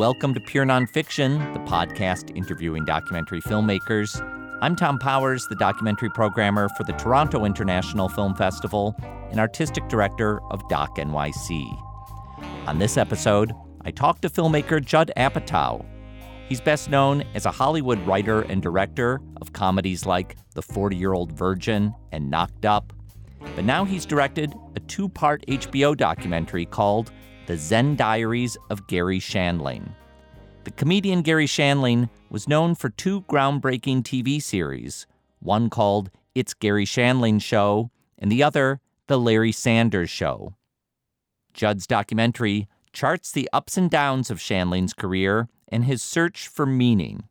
welcome to Pure Nonfiction, the podcast interviewing documentary filmmakers. I'm Thom Powers, the documentary programmer for the Toronto International Film Festival and artistic director of Doc NYC. On this episode, I talked to filmmaker Judd Apatow. He's best known as a Hollywood writer and director of comedies like The 40 Year Old Virgin and Knocked Up. But now he's directed a two part HBO documentary called The Zen Diaries of Garry Shandling. The comedian Garry Shandling was known for two groundbreaking TV series, one called It's Garry Shandling Show, and the other, The Larry Sanders Show. Judd's documentary charts the ups and downs of Shandling's career and his search for meaning.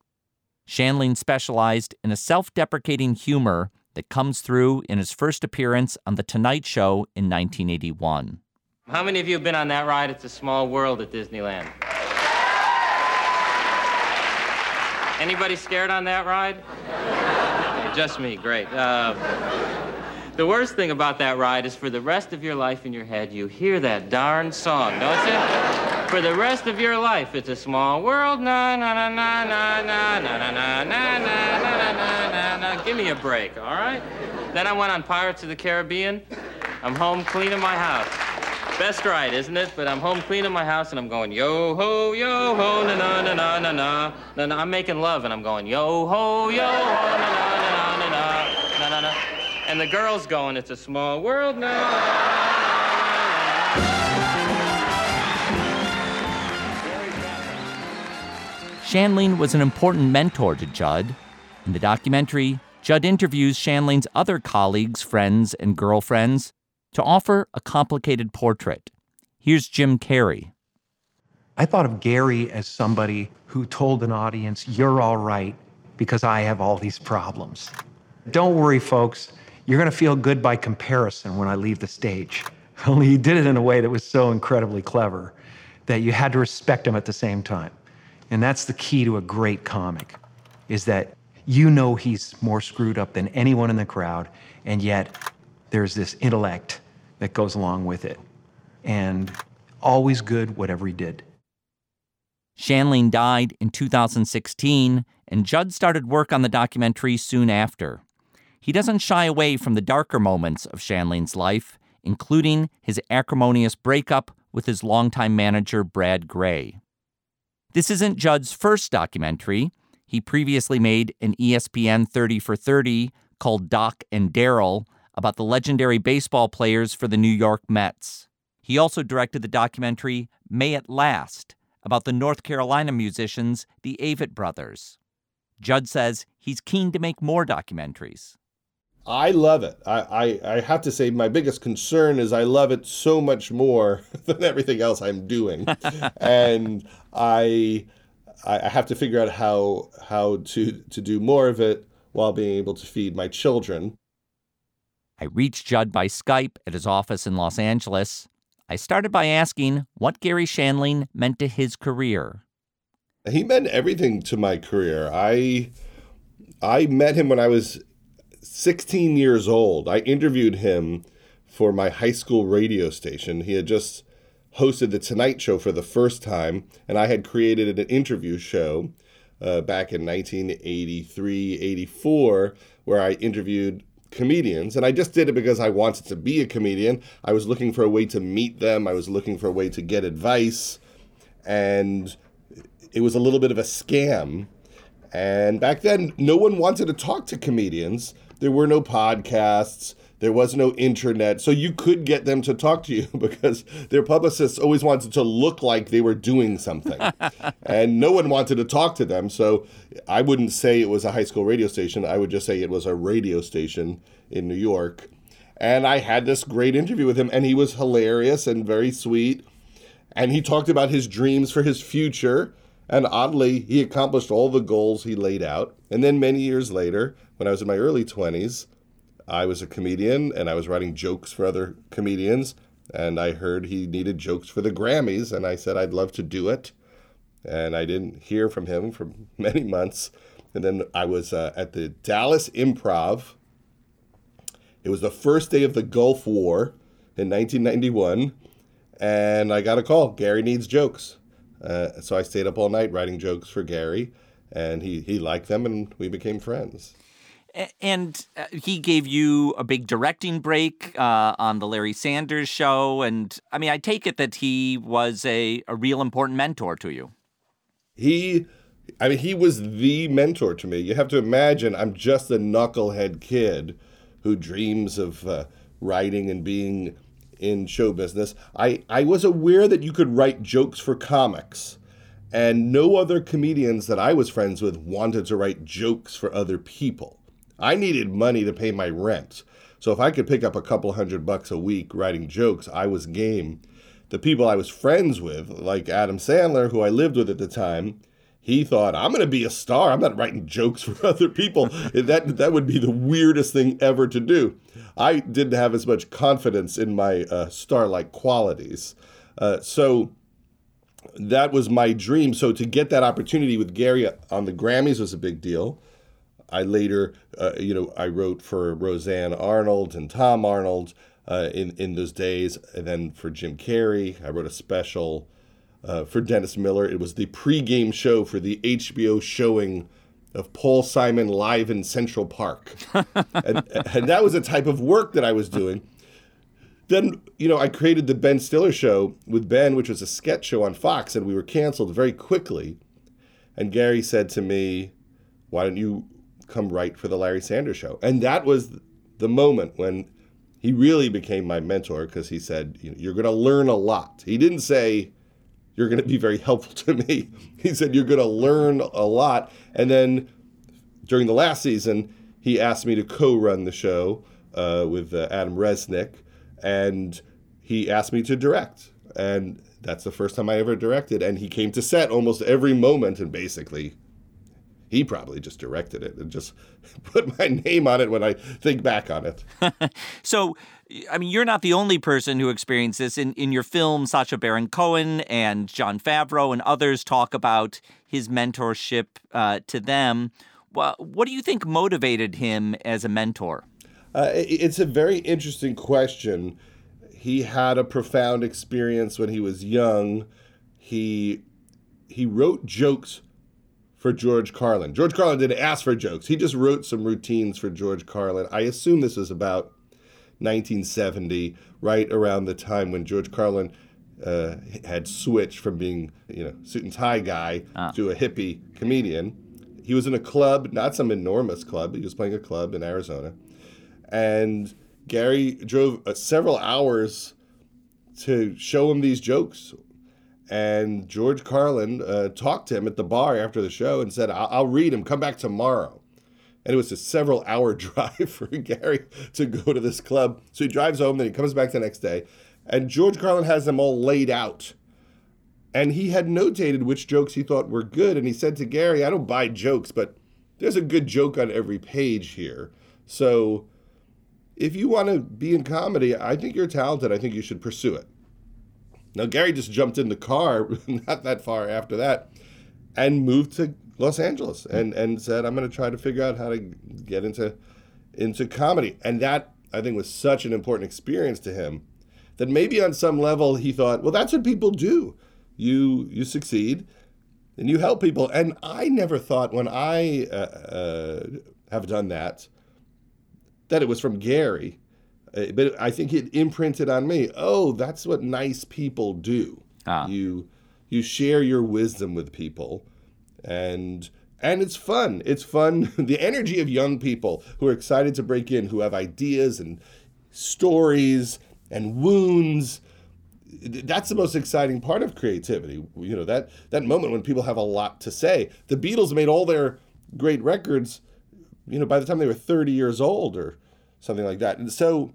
Shandling specialized in a self deprecating humor that comes through in his first appearance on The Tonight Show in 1981. How many of you have been on that ride? It's a small world at Disneyland. Anybody scared on that ride? Just me, great. Uh, the worst thing about that ride is for the rest of your life in your head, you hear that darn song, don't you? For the rest of your life, it's a small world. Na na na na na na na na na na na na na na na na. Give me a break, all right? Then I went on Pirates of the Caribbean. I'm home cleaning my house. Best ride, isn't it? But I'm home cleaning my house and I'm going yo ho yo ho na na na na na na na na. I'm making love and I'm going yo ho yo ho na na na na na na na na. And the girl's going, it's a small world now. Shandling was an important mentor to Judd. In the documentary, Judd interviews Shandling's other colleagues, friends, and girlfriends to offer a complicated portrait. Here's Jim Carrey. I thought of Garry as somebody who told an audience, You're all right because I have all these problems. Don't worry, folks. You're going to feel good by comparison when I leave the stage. Only he did it in a way that was so incredibly clever that you had to respect him at the same time. And that's the key to a great comic is that you know he's more screwed up than anyone in the crowd, and yet there's this intellect that goes along with it. And always good, whatever he did. Shandling died in 2016, and Judd started work on the documentary soon after. He doesn't shy away from the darker moments of Shandling's life, including his acrimonious breakup with his longtime manager, Brad Grey. This isn't Judd's first documentary. He previously made an ESPN 30 for 30 called Doc and Darryl about the legendary baseball players for the New York Mets. He also directed the documentary May It Last about the North Carolina musicians, the Avett Brothers. Judd says he's keen to make more documentaries. I love it. I, I, I, have to say, my biggest concern is I love it so much more than everything else I'm doing, and I I have to figure out how how to to do more of it while being able to feed my children. I reached Judd by Skype at his office in Los Angeles. I started by asking what Garry Shandling meant to his career. He meant everything to my career. I I met him when I was 16 years old. I interviewed him for my high school radio station. He had just hosted The Tonight Show for the first time, and I had created an interview show uh, back in 1983 84 where I interviewed comedians. And I just did it because I wanted to be a comedian. I was looking for a way to meet them, I was looking for a way to get advice. And it was a little bit of a scam. And back then, no one wanted to talk to comedians. There were no podcasts. There was no internet. So you could get them to talk to you because their publicists always wanted to look like they were doing something. and no one wanted to talk to them. So I wouldn't say it was a high school radio station. I would just say it was a radio station in New York. And I had this great interview with him, and he was hilarious and very sweet. And he talked about his dreams for his future. And oddly, he accomplished all the goals he laid out. And then many years later, when I was in my early 20s, I was a comedian and I was writing jokes for other comedians. And I heard he needed jokes for the Grammys, and I said I'd love to do it. And I didn't hear from him for many months. And then I was uh, at the Dallas Improv. It was the first day of the Gulf War in 1991. And I got a call Garry needs jokes. Uh, so I stayed up all night writing jokes for Garry, and he, he liked them, and we became friends. And uh, he gave you a big directing break uh, on the Larry Sanders show. And I mean, I take it that he was a, a real important mentor to you. He, I mean, he was the mentor to me. You have to imagine I'm just a knucklehead kid who dreams of uh, writing and being in show business. I, I was aware that you could write jokes for comics. And no other comedians that I was friends with wanted to write jokes for other people. I needed money to pay my rent. So if I could pick up a couple hundred bucks a week writing jokes, I was game. The people I was friends with, like Adam Sandler, who I lived with at the time, he thought I'm going to be a star. I'm not writing jokes for other people. that that would be the weirdest thing ever to do. I didn't have as much confidence in my uh, star-like qualities. Uh, so that was my dream. So to get that opportunity with Garry on the Grammys was a big deal. I later, uh, you know, I wrote for Roseanne Arnold and Tom Arnold uh, in in those days, and then for Jim Carrey, I wrote a special uh, for Dennis Miller. It was the pregame show for the HBO showing of Paul Simon live in Central Park, and, and that was a type of work that I was doing. Then, you know, I created the Ben Stiller show with Ben, which was a sketch show on Fox, and we were canceled very quickly. And Garry said to me, Why don't you come write for the Larry Sanders Show. And that was the moment when he really became my mentor because he said, You're going to learn a lot. He didn't say, You're going to be very helpful to me. He said, You're going to learn a lot. And then during the last season, he asked me to co run the show uh, with uh, Adam Resnick. And he asked me to direct. And that's the first time I ever directed. And he came to set almost every moment and basically he probably just directed it and just put my name on it when I think back on it. so, I mean, you're not the only person who experienced this. In, in your film, Sacha Baron Cohen and Jon Favreau and others talk about his mentorship uh, to them. Well, what do you think motivated him as a mentor? Uh, it's a very interesting question. He had a profound experience when he was young. He he wrote jokes for George Carlin. George Carlin didn't ask for jokes. He just wrote some routines for George Carlin. I assume this was about 1970, right around the time when George Carlin uh, had switched from being, you know, suit and tie guy ah. to a hippie comedian. He was in a club, not some enormous club. He was playing a club in Arizona, and Garry drove uh, several hours to show him these jokes and George Carlin uh, talked to him at the bar after the show and said, I'll, read him, come back tomorrow. And it was a several hour drive for Garry to go to this club. So he drives home, then he comes back the next day, and George Carlin has them all laid out. And he had notated which jokes he thought were good. And he said to Garry, I don't buy jokes, but there's a good joke on every page here. So if you want to be in comedy, I think you're talented. I think you should pursue it. Now, Garry just jumped in the car not that far after that and moved to Los Angeles and, and said, I'm going to try to figure out how to get into, into comedy. And that, I think, was such an important experience to him that maybe on some level he thought, well, that's what people do. You, you succeed and you help people. And I never thought when I uh, uh, have done that, that it was from Garry but I think it imprinted on me. Oh, that's what nice people do. Ah. You you share your wisdom with people, and and it's fun. It's fun. the energy of young people who are excited to break in, who have ideas and stories and wounds. That's the most exciting part of creativity. You know that that moment when people have a lot to say. The Beatles made all their great records, you know, by the time they were 30 years old or something like that. And so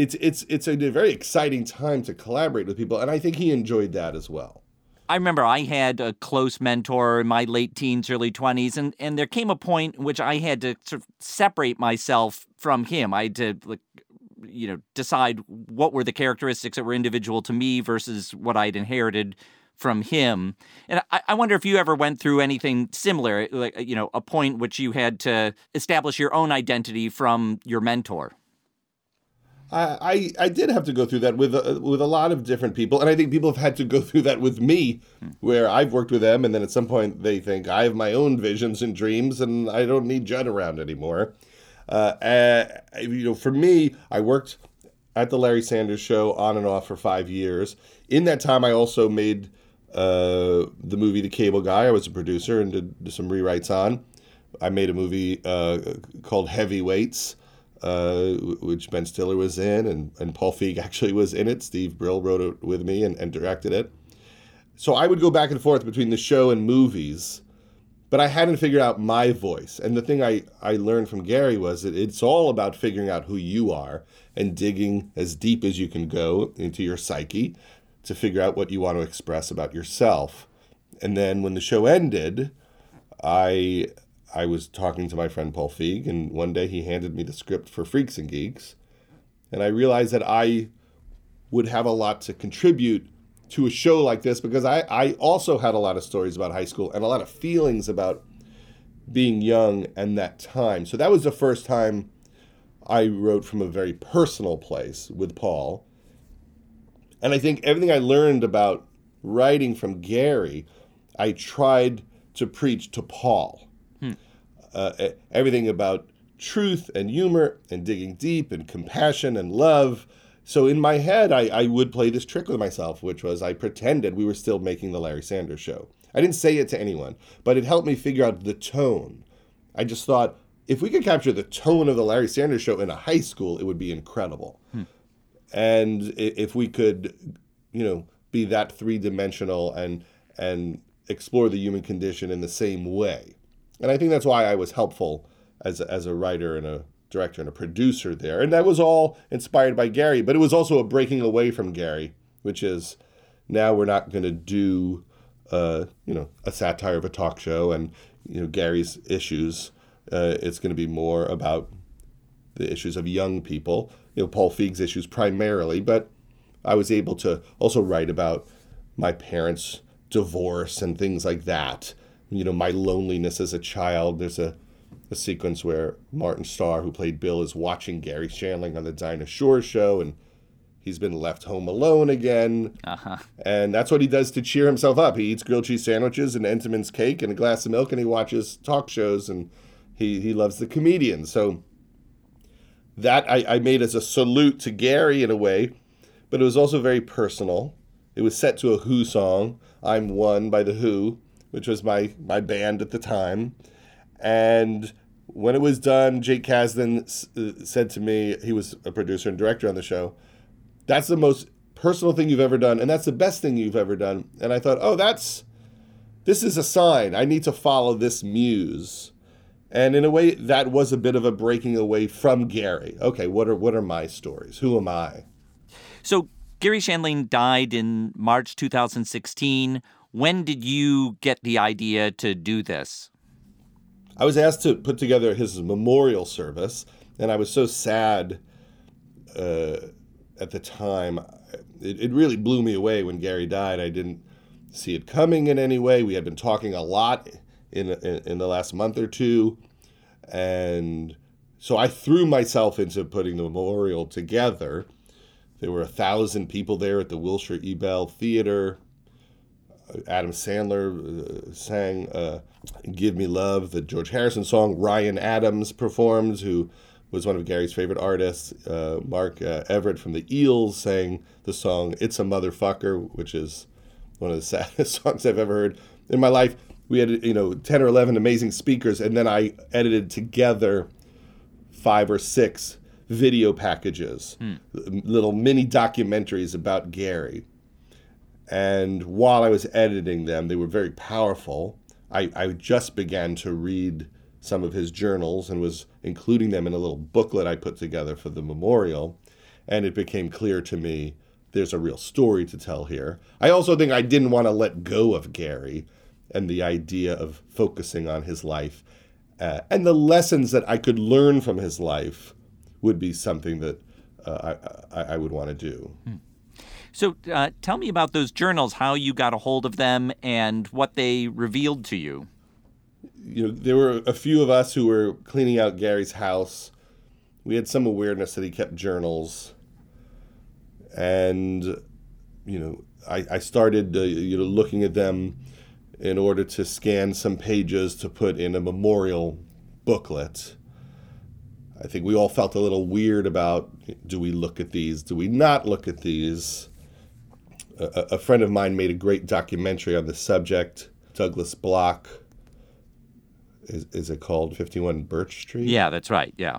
it's it's it's a very exciting time to collaborate with people, and I think he enjoyed that as well. I remember I had a close mentor in my late teens, early 20s, and, and there came a point in which I had to sort of separate myself from him. I had to, like, you know, decide what were the characteristics that were individual to me versus what I'd inherited from him. And I, I wonder if you ever went through anything similar, like, you know, a point which you had to establish your own identity from your mentor. I, I, did have to go through that with a, with a lot of different people, and I think people have had to go through that with me, where I've worked with them, and then at some point they think I have my own visions and dreams, and I don't need Judd around anymore. Uh, uh, you know, for me, I worked at the Larry Sanders Show on and off for five years. In that time, I also made uh, the movie The Cable Guy. I was a producer and did some rewrites on. I made a movie uh, called Heavyweights uh, which Ben Stiller was in, and, and Paul Feig actually was in it. Steve Brill wrote it with me and, and directed it. So I would go back and forth between the show and movies, but I hadn't figured out my voice. And the thing I, I learned from Garry was that it's all about figuring out who you are and digging as deep as you can go into your psyche to figure out what you want to express about yourself. And then when the show ended, I I was talking to my friend Paul Feig, and one day he handed me the script for Freaks and Geeks, and I realized that I would have a lot to contribute to a show like this because I, I also had a lot of stories about high school and a lot of feelings about being young and that time. So that was the first time I wrote from a very personal place with Paul. And I think everything I learned about writing from Garry, I tried to preach to Paul uh, everything about truth and humor and digging deep and compassion and love. So in my head, I, I would play this trick with myself, which was I pretended we were still making the Larry Sanders show. I didn't say it to anyone, but it helped me figure out the tone. I just thought if we could capture the tone of the Larry Sanders show in a high school, it would be incredible. Hmm. And if we could, you know, be that three dimensional and and explore the human condition in the same way, and I think that's why I was helpful as a, as a writer and a director and a producer there. And that was all inspired by Garry, but it was also a breaking away from Garry, which is now we're not going to do uh, you know a satire of a talk show and you know Garry's issues. Uh, it's going to be more about the issues of young people. You know Paul Feig's issues primarily, but I was able to also write about my parents' divorce and things like that you know, my loneliness as a child. There's a, a sequence where Martin Starr, who played Bill, is watching Garry Shandling on the Dinah Shore show, and he's been left home alone again. Uh-huh. And that's what he does to cheer himself up. He eats grilled cheese sandwiches and Entenmann's cake and a glass of milk, and he watches talk shows, and he, he loves the comedian. So that I, I made as a salute to Garry in a way, but it was also very personal. It was set to a Who song, I'm One by The Who which was my my band at the time. And when it was done, Jake Kasdan s- uh, said to me, he was a producer and director on the show, "That's the most personal thing you've ever done, and that's the best thing you've ever done." And I thought, "Oh, that's this is a sign. I need to follow this muse." And in a way, that was a bit of a breaking away from Garry. Okay, what are what are my stories? Who am I? So Garry Shandling died in March 2016. When did you get the idea to do this? I was asked to put together his memorial service, and I was so sad uh, at the time. It, it really blew me away when Garry died. I didn't see it coming in any way. We had been talking a lot in, in, in the last month or two, and so I threw myself into putting the memorial together. There were a thousand people there at the Wilshire Ebell Theater. Adam Sandler uh, sang uh, "Give Me Love," the George Harrison song. Ryan Adams performed, who was one of Garry's favorite artists. Uh, Mark uh, Everett from the Eels sang the song "It's a Motherfucker," which is one of the saddest songs I've ever heard in my life. We had you know ten or eleven amazing speakers, and then I edited together five or six video packages, hmm. little mini documentaries about Garry and while I was editing them, they were very powerful. I, I just began to read some of his journals and was including them in a little booklet I put together for the memorial. And it became clear to me there's a real story to tell here. I also think I didn't want to let go of Garry and the idea of focusing on his life. Uh, and the lessons that I could learn from his life would be something that uh, I, I, I, would want to do. Hmm. So uh, tell me about those journals, how you got a hold of them, and what they revealed to you. You know, there were a few of us who were cleaning out Garry's house. We had some awareness that he kept journals. and you know, I, I started uh, you know looking at them in order to scan some pages to put in a memorial booklet. I think we all felt a little weird about do we look at these, do we not look at these? A, a friend of mine made a great documentary on the subject, Douglas Block, Is, is it called 51 Birch Street? Yeah, that's right. Yeah.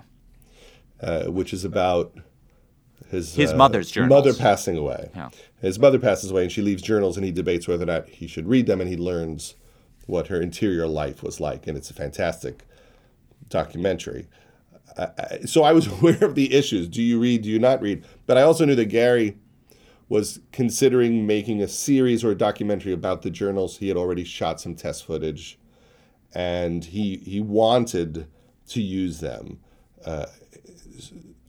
Uh, which is about his, his uh, mother's journals. mother passing away. Yeah. His mother passes away, and she leaves journals, and he debates whether or not he should read them, and he learns what her interior life was like, and it's a fantastic documentary. So I was aware of the issues. Do you read? Do you not read? But I also knew that Garry was considering making a series or a documentary about the journals. He had already shot some test footage, and he he wanted to use them. Uh,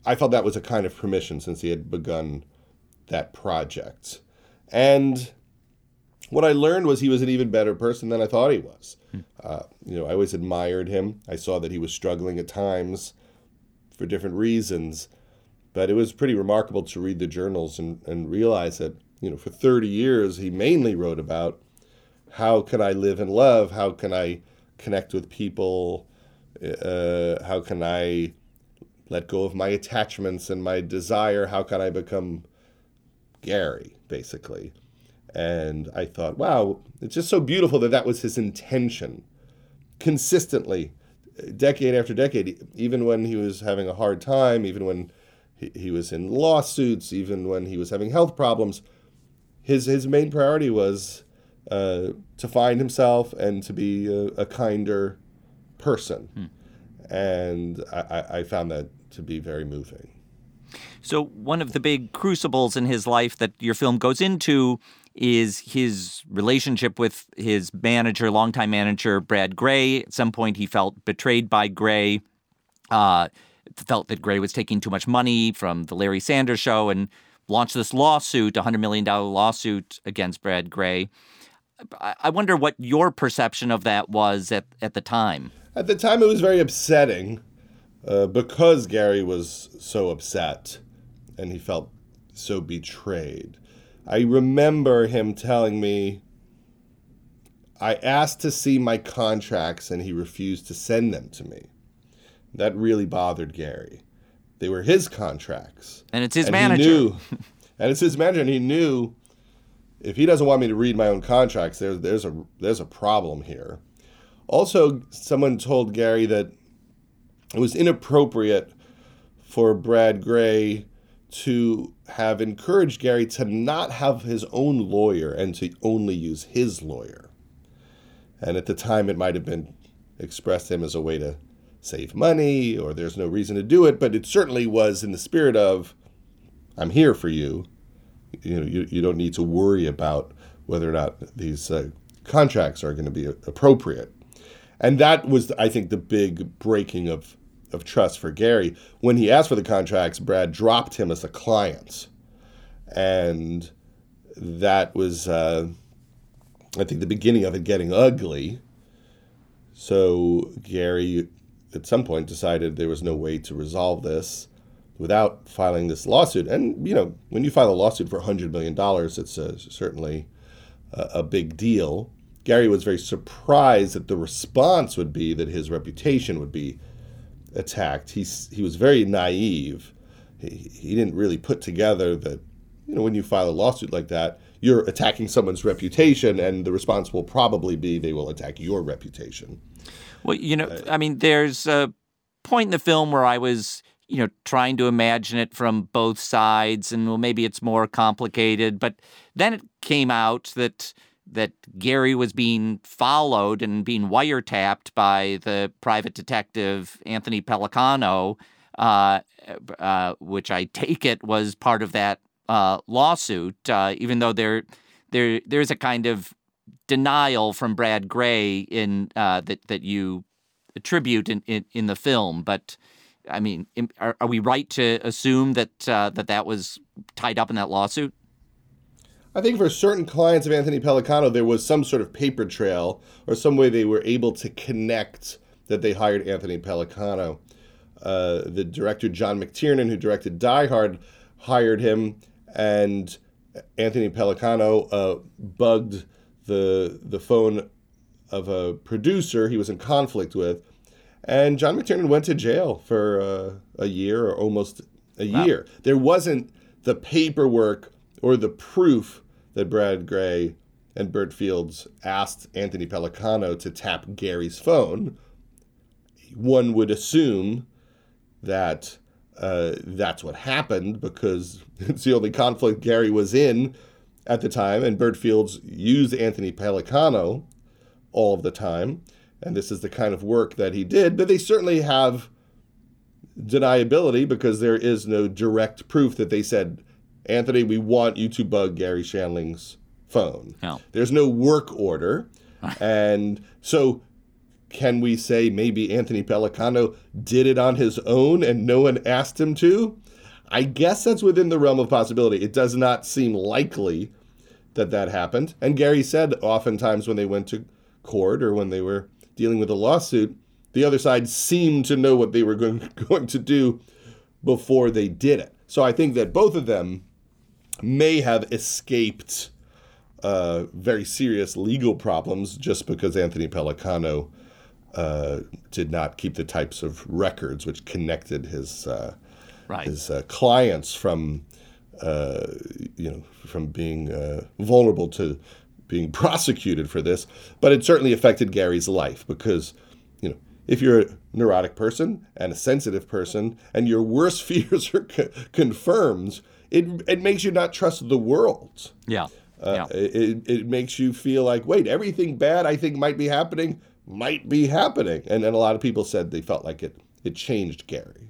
I felt that was a kind of permission since he had begun that project. And what I learned was he was an even better person than I thought he was. Uh, you know, I always admired him. I saw that he was struggling at times for different reasons, but it was pretty remarkable to read the journals and, and realize that, you know, for 30 years he mainly wrote about how can I live and love? How can I connect with people? Uh, how can I let go of my attachments and my desire? How can I become Garry, basically? And I thought, wow, it's just so beautiful that that was his intention consistently, decade after decade, even when he was having a hard time, even when he, he was in lawsuits, even when he was having health problems. His, his main priority was uh, to find himself and to be a, a kinder person. Hmm. And I, I found that to be very moving. So, one of the big crucibles in his life that your film goes into is his relationship with his manager, longtime manager, Brad Grey. At some point, he felt betrayed by Grey, uh, felt that Grey was taking too much money from the Larry Sanders show, and launched this lawsuit, a $100 million lawsuit against Brad Grey. I wonder what your perception of that was at, at the time. At the time, it was very upsetting uh, because Garry was so upset and he felt so betrayed. I remember him telling me, I asked to see my contracts and he refused to send them to me. That really bothered Garry. They were his contracts. And it's his and manager. He knew, and it's his manager, and he knew if he doesn't want me to read my own contracts, there's there's a there's a problem here. Also, someone told Garry that it was inappropriate for Brad Grey to have encouraged Garry to not have his own lawyer and to only use his lawyer. And at the time, it might have been expressed to him as a way to save money or there's no reason to do it, but it certainly was in the spirit of, I'm here for you. You know, you, you don't need to worry about whether or not these uh, contracts are going to be appropriate. And that was, I think, the big breaking of of trust for Garry. When he asked for the contracts, Brad dropped him as a client. And that was, uh, I think, the beginning of it getting ugly. So Garry, at some point, decided there was no way to resolve this without filing this lawsuit. And, you know, when you file a lawsuit for $100 million, it's uh, certainly a, a big deal. Garry was very surprised that the response would be that his reputation would be attacked. He's he was very naive. He, he didn't really put together that you know when you file a lawsuit like that, you're attacking someone's reputation, and the response will probably be they will attack your reputation. Well, you know, I mean, there's a point in the film where I was you know trying to imagine it from both sides, and well, maybe it's more complicated, but then it came out that that Garry was being followed and being wiretapped by the private detective Anthony Pellicano, uh, uh, which I take it was part of that uh, lawsuit, uh, even though there there there's a kind of denial from Brad Grey in uh, that that you attribute in, in, in, the film, but. I mean, are, are we right to assume that uh, that that was tied up in that lawsuit? I think for certain clients of Anthony Pellicano, there was some sort of paper trail or some way they were able to connect that they hired Anthony Pellicano. Uh, the director John McTiernan, who directed Die Hard, hired him, and Anthony Pellicano uh, bugged the the phone of a producer he was in conflict with, and John McTiernan went to jail for uh, a year or almost a wow. year. There wasn't the paperwork or the proof that Brad Grey and Bert Fields asked Anthony Pellicano to tap Garry's phone. One would assume that uh, that's what happened because it's the only conflict Garry was in at the time, and Bert Fields used Anthony Pellicano all of the time, and this is the kind of work that he did. But they certainly have deniability because there is no direct proof that they said, Anthony, we want you to bug Garry Shandling's phone. No. There's no work order. and so can we say maybe Anthony Pellicano did it on his own and no one asked him to? I guess that's within the realm of possibility. It does not seem likely that that happened. And Garry said oftentimes when they went to court or when they were dealing with a lawsuit, the other side seemed to know what they were going, going to do before they did it. So I think that both of them may have escaped uh, very serious legal problems just because Anthony Pellicano uh, did not keep the types of records which connected his uh, right. his uh, clients from uh, you know from being uh, vulnerable to being prosecuted for this. But it certainly affected Garry's life because you know if you're a neurotic person and a sensitive person and your worst fears are co- confirmed, it it makes you not trust the world. Yeah. Uh, yeah. It, it makes you feel like, wait, everything bad I think might be happening might be happening. And then a lot of people said they felt like it, it changed Garry.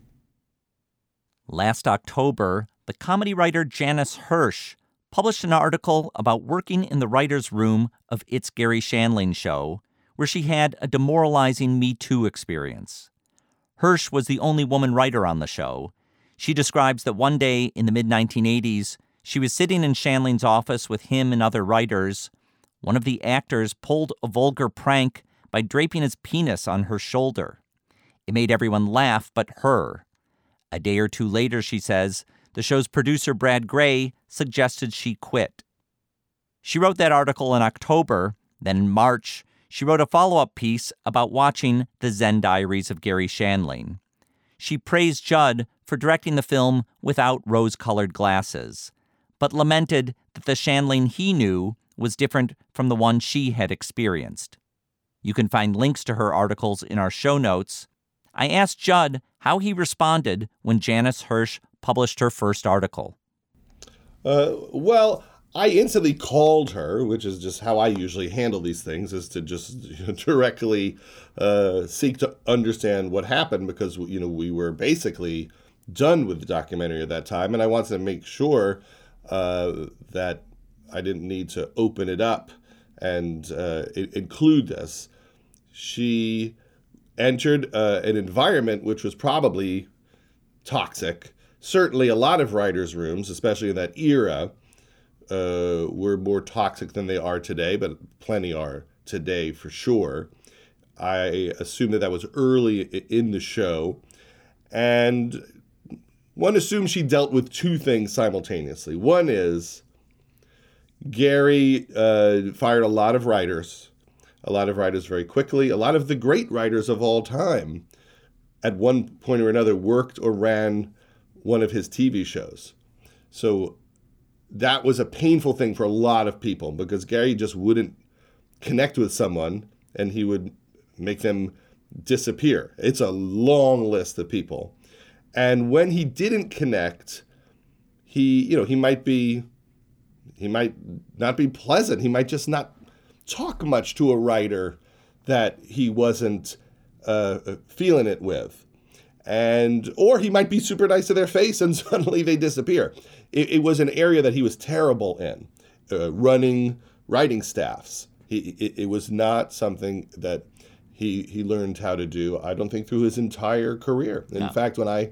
Last October, the comedy writer Janis Hirsch published an article about working in the writer's room of It's Garry Shandling Show, where she had a demoralizing Me Too experience. Hirsch was the only woman writer on the show. She describes that one day in the mid 1980s, she was sitting in Shandling's office with him and other writers. One of the actors pulled a vulgar prank by draping his penis on her shoulder. It made everyone laugh but her. A day or two later, she says, the show's producer Brad Grey suggested she quit. She wrote that article in October. Then in March, she wrote a follow up piece about watching The Zen Diaries of Garry Shandling. She praised Judd for directing the film without rose colored glasses, but lamented that the Shandling he knew was different from the one she had experienced. You can find links to her articles in our show notes. I asked Judd how he responded when Janis Hirsch published her first article. Uh, well, I instantly called her, which is just how I usually handle these things, is to just directly uh, seek to understand what happened because you know we were basically done with the documentary at that time, and I wanted to make sure uh, that I didn't need to open it up and uh, include this she entered uh, an environment which was probably toxic. Certainly, a lot of writers' rooms, especially in that era, uh, were more toxic than they are today, but plenty are today for sure. I assume that that was early in the show. And one assumes she dealt with two things simultaneously. One is Garry uh, fired a lot of writers a lot of writers very quickly. A lot of the great writers of all time, at one point or another, worked or ran one of his TV shows. So that was a painful thing for a lot of people because Garry just wouldn't connect with someone and he would make them disappear. It's a long list of people. And when he didn't connect, he, you know, he might be he might not be pleasant. He might just not talk much to a writer that he wasn't uh, feeling it with. And or he might be super nice to their face and suddenly they disappear. It, it was an area that he was terrible in, uh, running writing staffs. He, it, it was not something that he he learned how to do. I don't think through his entire career. In no. fact, when I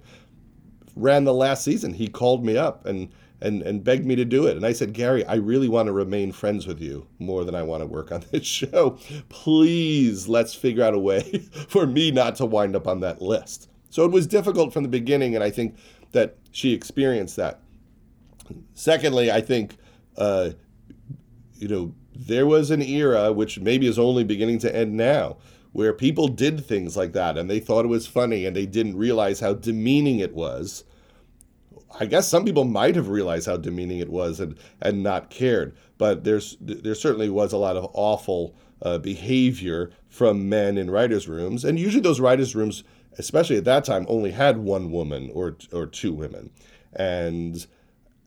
ran the last season, he called me up and and, and begged me to do it. And I said, Garry, I really want to remain friends with you more than I want to work on this show. Please, let's figure out a way for me not to wind up on that list. So it was difficult from the beginning, and I think that she experienced that. Secondly, I think, uh, you know, there was an era which maybe is only beginning to end now where people did things like that and they thought it was funny and they didn't realize how demeaning it was. I guess some people might have realized how demeaning it was and, and not cared, but there's there certainly was a lot of awful uh, behavior from men in writers' rooms, and usually those writers' rooms, especially at that time, only had one woman or or two women, and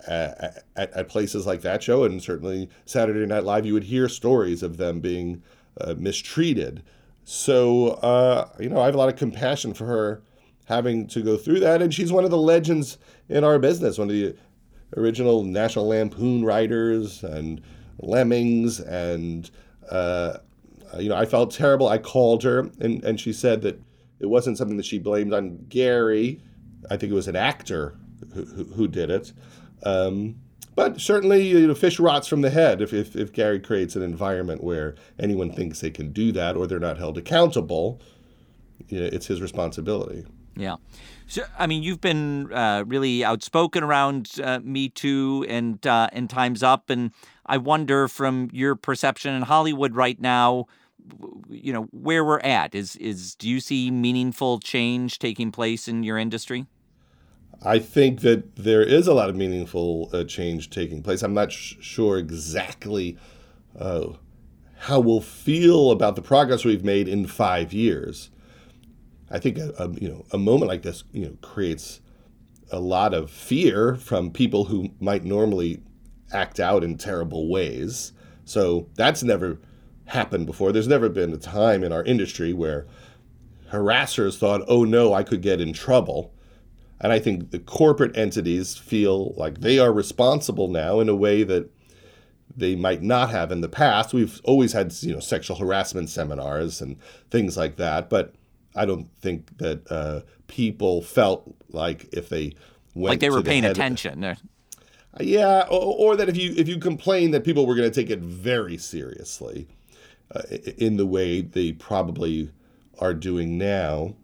at, at, places like that show and certainly Saturday Night Live, you would hear stories of them being uh, mistreated. So, uh, you know, I have a lot of compassion for her having to go through that. And she's one of the legends in our business, one of the original National Lampoon writers and Lemmings. And, uh, you know, I felt terrible. I called her and, and she said that it wasn't something that she blamed on Garry. I think it was an actor who, who, who did it. Um, but certainly, you know, fish rots from the head if, if, if Garry creates an environment where anyone thinks they can do that or they're not held accountable. You know, it's his responsibility. Yeah. So, I mean, you've been uh, really outspoken around uh, Me Too and uh, and Time's Up, and I wonder, from your perception in Hollywood right now, you know, where we're at is is do you see meaningful change taking place in your industry? I think that there is a lot of meaningful uh, change taking place. I'm not sh- sure exactly uh, how we'll feel about the progress we've made in five years. I think a, a, you know a moment like this you know creates a lot of fear from people who might normally act out in terrible ways. So that's never happened before. There's never been a time in our industry where harassers thought, "Oh no, I could get in trouble." And I think the corporate entities feel like they are responsible now in a way that they might not have in the past. We've always had, you know, sexual harassment seminars and things like that, but I don't think that uh, people felt like if they went like they were the paying attention. Of, yeah, or, or, that if you if you complain that people were going to take it very seriously, uh, in the way they probably are doing now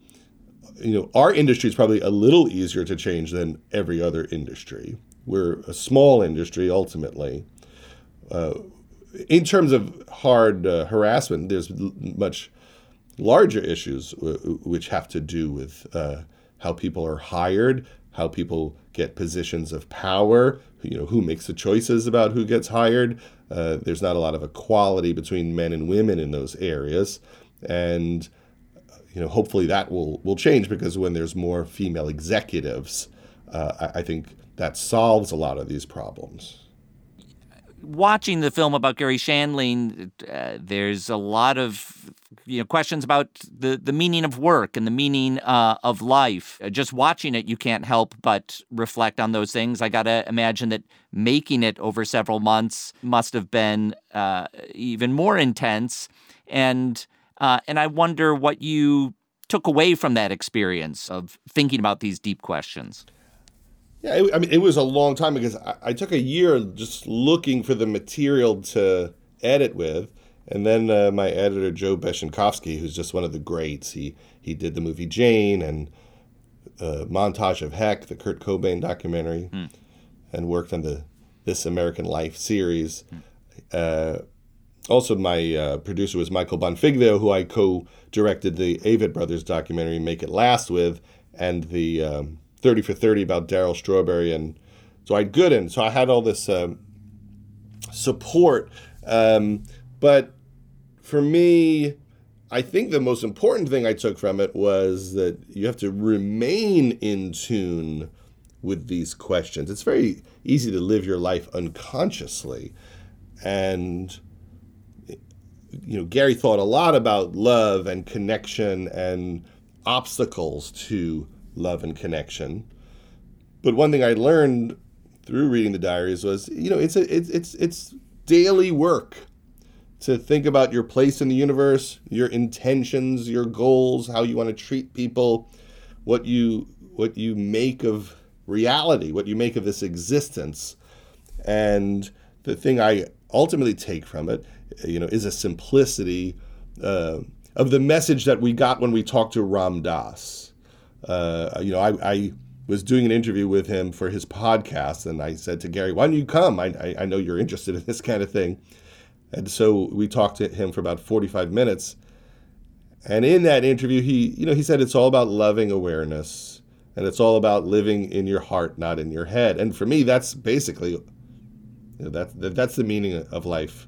you know, our industry is probably a little easier to change than every other industry. We're a small industry ultimately. Uh, in terms of hard uh, harassment, there's much larger issues w- which have to do with uh, how people are hired, how people get positions of power, you know, who makes the choices about who gets hired. Uh, there's not a lot of equality between men and women in those areas. And you know, hopefully that will will change because when there's more female executives, uh, I, I think that solves a lot of these problems watching the film about Garry Shandling, uh, there's a lot of you know questions about the the meaning of work and the meaning uh, of life. Uh, just watching it, you can't help but reflect on those things. I gotta imagine that making it over several months must have been uh, even more intense and uh, and I wonder what you took away from that experience of thinking about these deep questions. Yeah, it, I mean, it was a long time because I, I, took a year just looking for the material to edit with. And then uh, my editor, Joe Beshenkovsky, who's just one of the greats, he, he did the movie Jane and uh, Montage of Heck, the Kurt Cobain documentary, hmm. and worked on the This American Life series. Hmm. Uh, also, my uh, producer was Michael Bonfiglio, who I co-directed the Avett Brothers documentary "Make It Last" with, and the um, "30 for 30" about Darryl Strawberry and so I Dwight Gooden. So I had all this um, support, um, but for me, I think the most important thing I took from it was that you have to remain in tune with these questions. It's very easy to live your life unconsciously, and you know, Garry thought a lot about love and connection and obstacles to love and connection. But one thing I learned through reading the diaries was, you know, it's a, it's it's it's daily work to think about your place in the universe, your intentions, your goals, how you want to treat people, what you what you make of reality, what you make of this existence. And the thing I ultimately take from it you know, is a simplicity uh, of the message that we got when we talked to Ram Dass. Uh, you know, I, I, was doing an interview with him for his podcast, and I said to Garry, "Why don't you come? I, I, I know you're interested in this kind of thing." And so we talked to him for about 45 minutes. And in that interview, he, you know, he said it's all about loving awareness, and it's all about living in your heart, not in your head. And for me, that's basically you know, that, that's the meaning of life,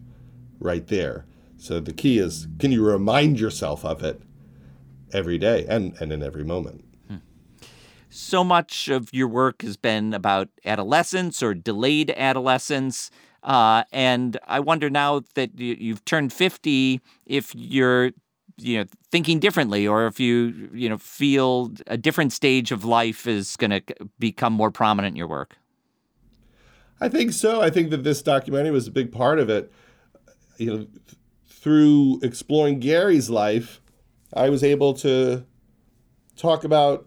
right there. So the key is, can you remind yourself of it every day and, and in every moment? So much of your work has been about adolescence or delayed adolescence. Uh, and I wonder now that you've turned 50, if you're you know thinking differently or if you you know feel a different stage of life is going to become more prominent in your work i think so i think that this documentary was a big part of it you know through exploring Garry's life i was able to talk about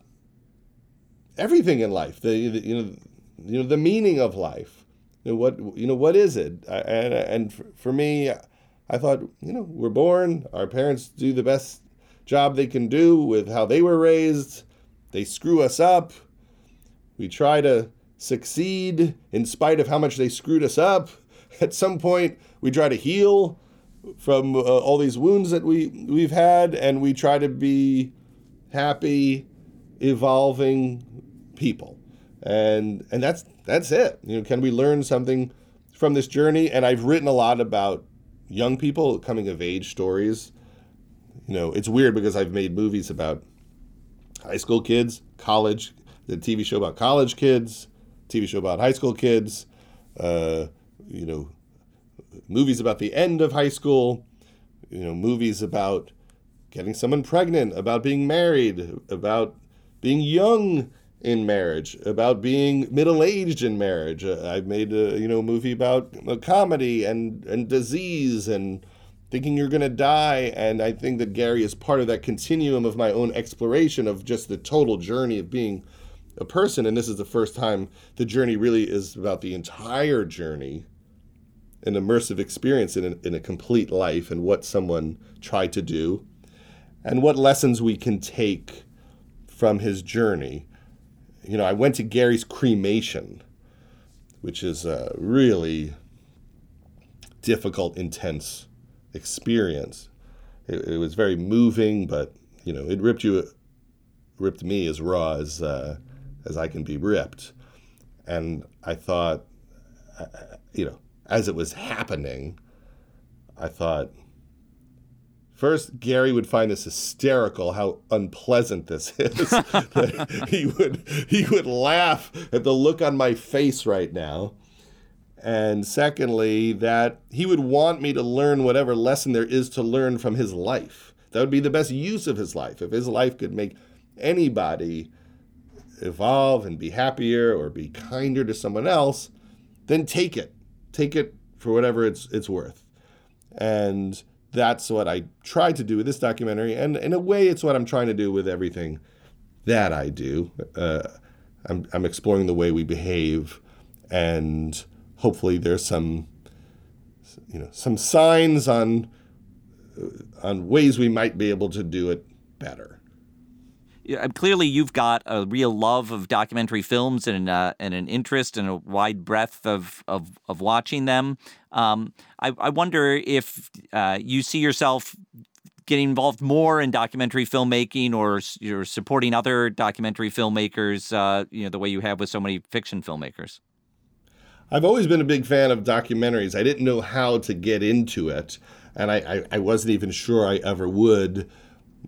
everything in life the, the you know you know the meaning of life. You know, what you know what is it? And and for me i thought you know we're born our parents do the best job they can do with how they were raised. They screw us up. We try to succeed in spite of how much they screwed us up. At some point we try to heal from uh, all these wounds that we we've had and we try to be happy evolving people. And and that's that's it. You know, can we learn something from this journey? And I've written a lot about young people coming of age stories. You know, it's weird because I've made movies about high school kids, college, the TV show about college kids, TV show about high school kids, uh, you know, movies about the end of high school, you know, movies about getting someone pregnant, about being married, about being young in marriage, about being middle aged in marriage. Uh, I've made a you know movie about a comedy and and disease and thinking you're gonna die. And I think that Garry is part of that continuum of my own exploration of just the total journey of being a person. And this is the first time the journey really is about the entire journey, an immersive experience in a, in a complete life and what someone tried to do, and what lessons we can take from his journey you know, I went to Garry's cremation, which is a really difficult, intense experience. It, it was very moving, but you know, it ripped you, ripped me as raw as uh, as I can be ripped. And I thought, uh, you know, as it was happening, I thought, First, Garry would find this hysterical how unpleasant this is. he would he would laugh at the look on my face right now. And secondly, that he would want me to learn whatever lesson there is to learn from his life. That would be the best use of his life. If his life could make anybody evolve and be happier or be kinder to someone else, then take it. Take it for whatever it's it's worth. And that's what I tried to do with this documentary, and in a way, it's what I'm trying to do with everything that I do. Uh, I'm, I'm exploring the way we behave, and hopefully, there's some, you know, some signs on on ways we might be able to do it better clearly you've got a real love of documentary films and uh, and an interest and a wide breadth of of, of watching them. Um, I, I, wonder if uh, you see yourself getting involved more in documentary filmmaking or you're supporting other documentary filmmakers, uh, you know, the way you have with so many fiction filmmakers. I've always been a big fan of documentaries. I didn't know how to get into it, and I, I, I wasn't even sure I ever would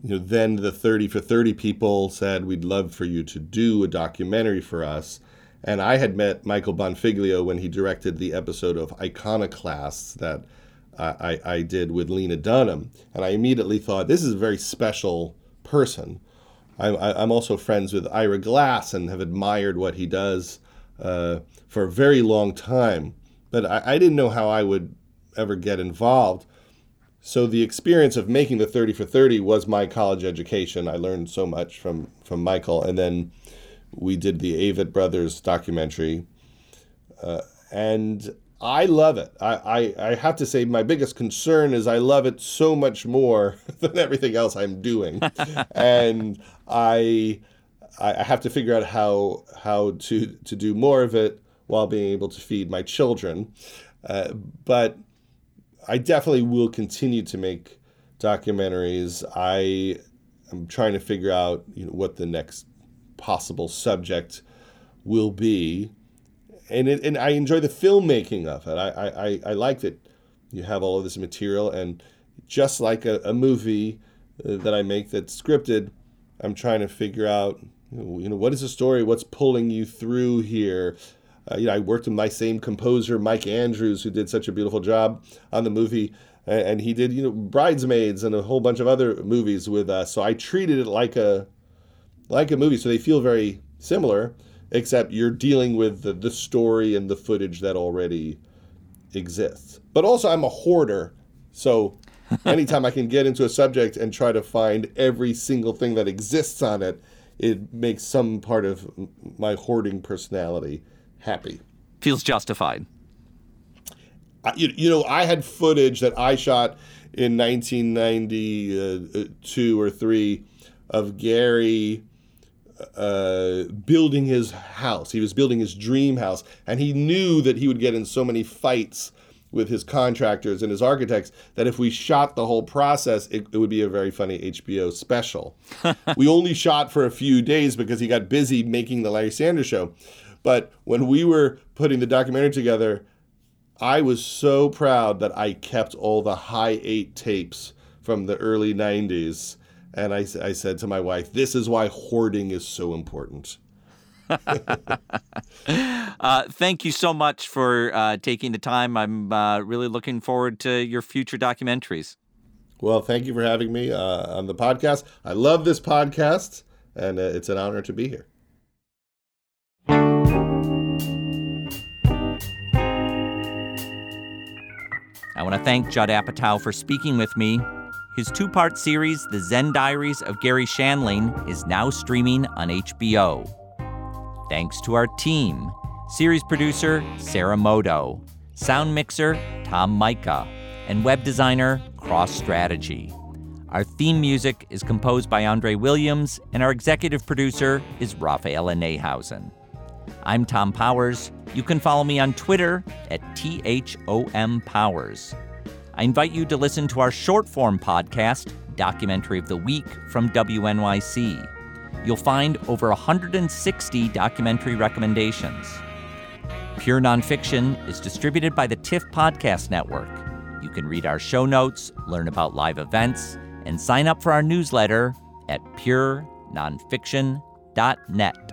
you know, then the 30 for 30 people said, We'd love for you to do a documentary for us. And I had met Michael Bonfiglio when he directed the episode of Iconoclasts that I, I did with Lena Dunham. And I immediately thought, This is a very special person. I'm, I'm also friends with Ira Glass and have admired what he does uh, for a very long time. But I, I didn't know how I would ever get involved. So the experience of making the 30 for 30 was my college education. I learned so much from from Michael, and then we did the Avett Brothers documentary, uh, and I love it. I, I, I have to say my biggest concern is I love it so much more than everything else I'm doing, and I I, I have to figure out how how to to do more of it while being able to feed my children. Uh, but I definitely will continue to make documentaries. I am trying to figure out you know what the next possible subject will be, and it, and I enjoy the filmmaking of it. I, I, I like that you have all of this material, and just like a, a movie uh, that I make that's scripted, I'm trying to figure out you know what is the story, what's pulling you through here. Uh, you know, I worked with my same composer, Mike Andrews, who did such a beautiful job on the movie, and he did you know Bridesmaids and a whole bunch of other movies with us. So I treated it like a like a movie, so they feel very similar, except you're dealing with the, the story and the footage that already exists. But also, I'm a hoarder, so anytime I can get into a subject and try to find every single thing that exists on it, it makes some part of my hoarding personality happy. Feels justified. I, you, you know, I had footage that I shot in 1992 or three of Garry uh, building his house. He was building his dream house, and he knew that he would get in so many fights with his contractors and his architects that if we shot the whole process, it, it would be a very funny HBO special. we only shot for a few days because he got busy making the Larry Sanders show. But when we were putting the documentary together, I was so proud that I kept all the high eight tapes from the early 90s. And I, I said to my wife, this is why hoarding is so important. uh, thank you so much for uh, taking the time. I'm uh, really looking forward to your future documentaries. Well, thank you for having me uh, on the podcast. I love this podcast, and uh, it's an honor to be here. I want to thank Judd Apatow for speaking with me. His two part series, The Zen Diaries of Garry Shandling, is now streaming on HBO. Thanks to our team series producer Sarah Moto, sound mixer Tom Micah, and web designer Cross Strategy. Our theme music is composed by Andre Williams, and our executive producer is Raphaela Neihausen. I'm Thom Powers. You can follow me on Twitter at THOM Powers. I invite you to listen to our short form podcast, Documentary of the Week from WNYC you'll find over 160 documentary recommendations. Pure Nonfiction is distributed by the TIFF Podcast Network. You can read our show notes, learn about live events, and sign up for our newsletter at purenonfiction.net.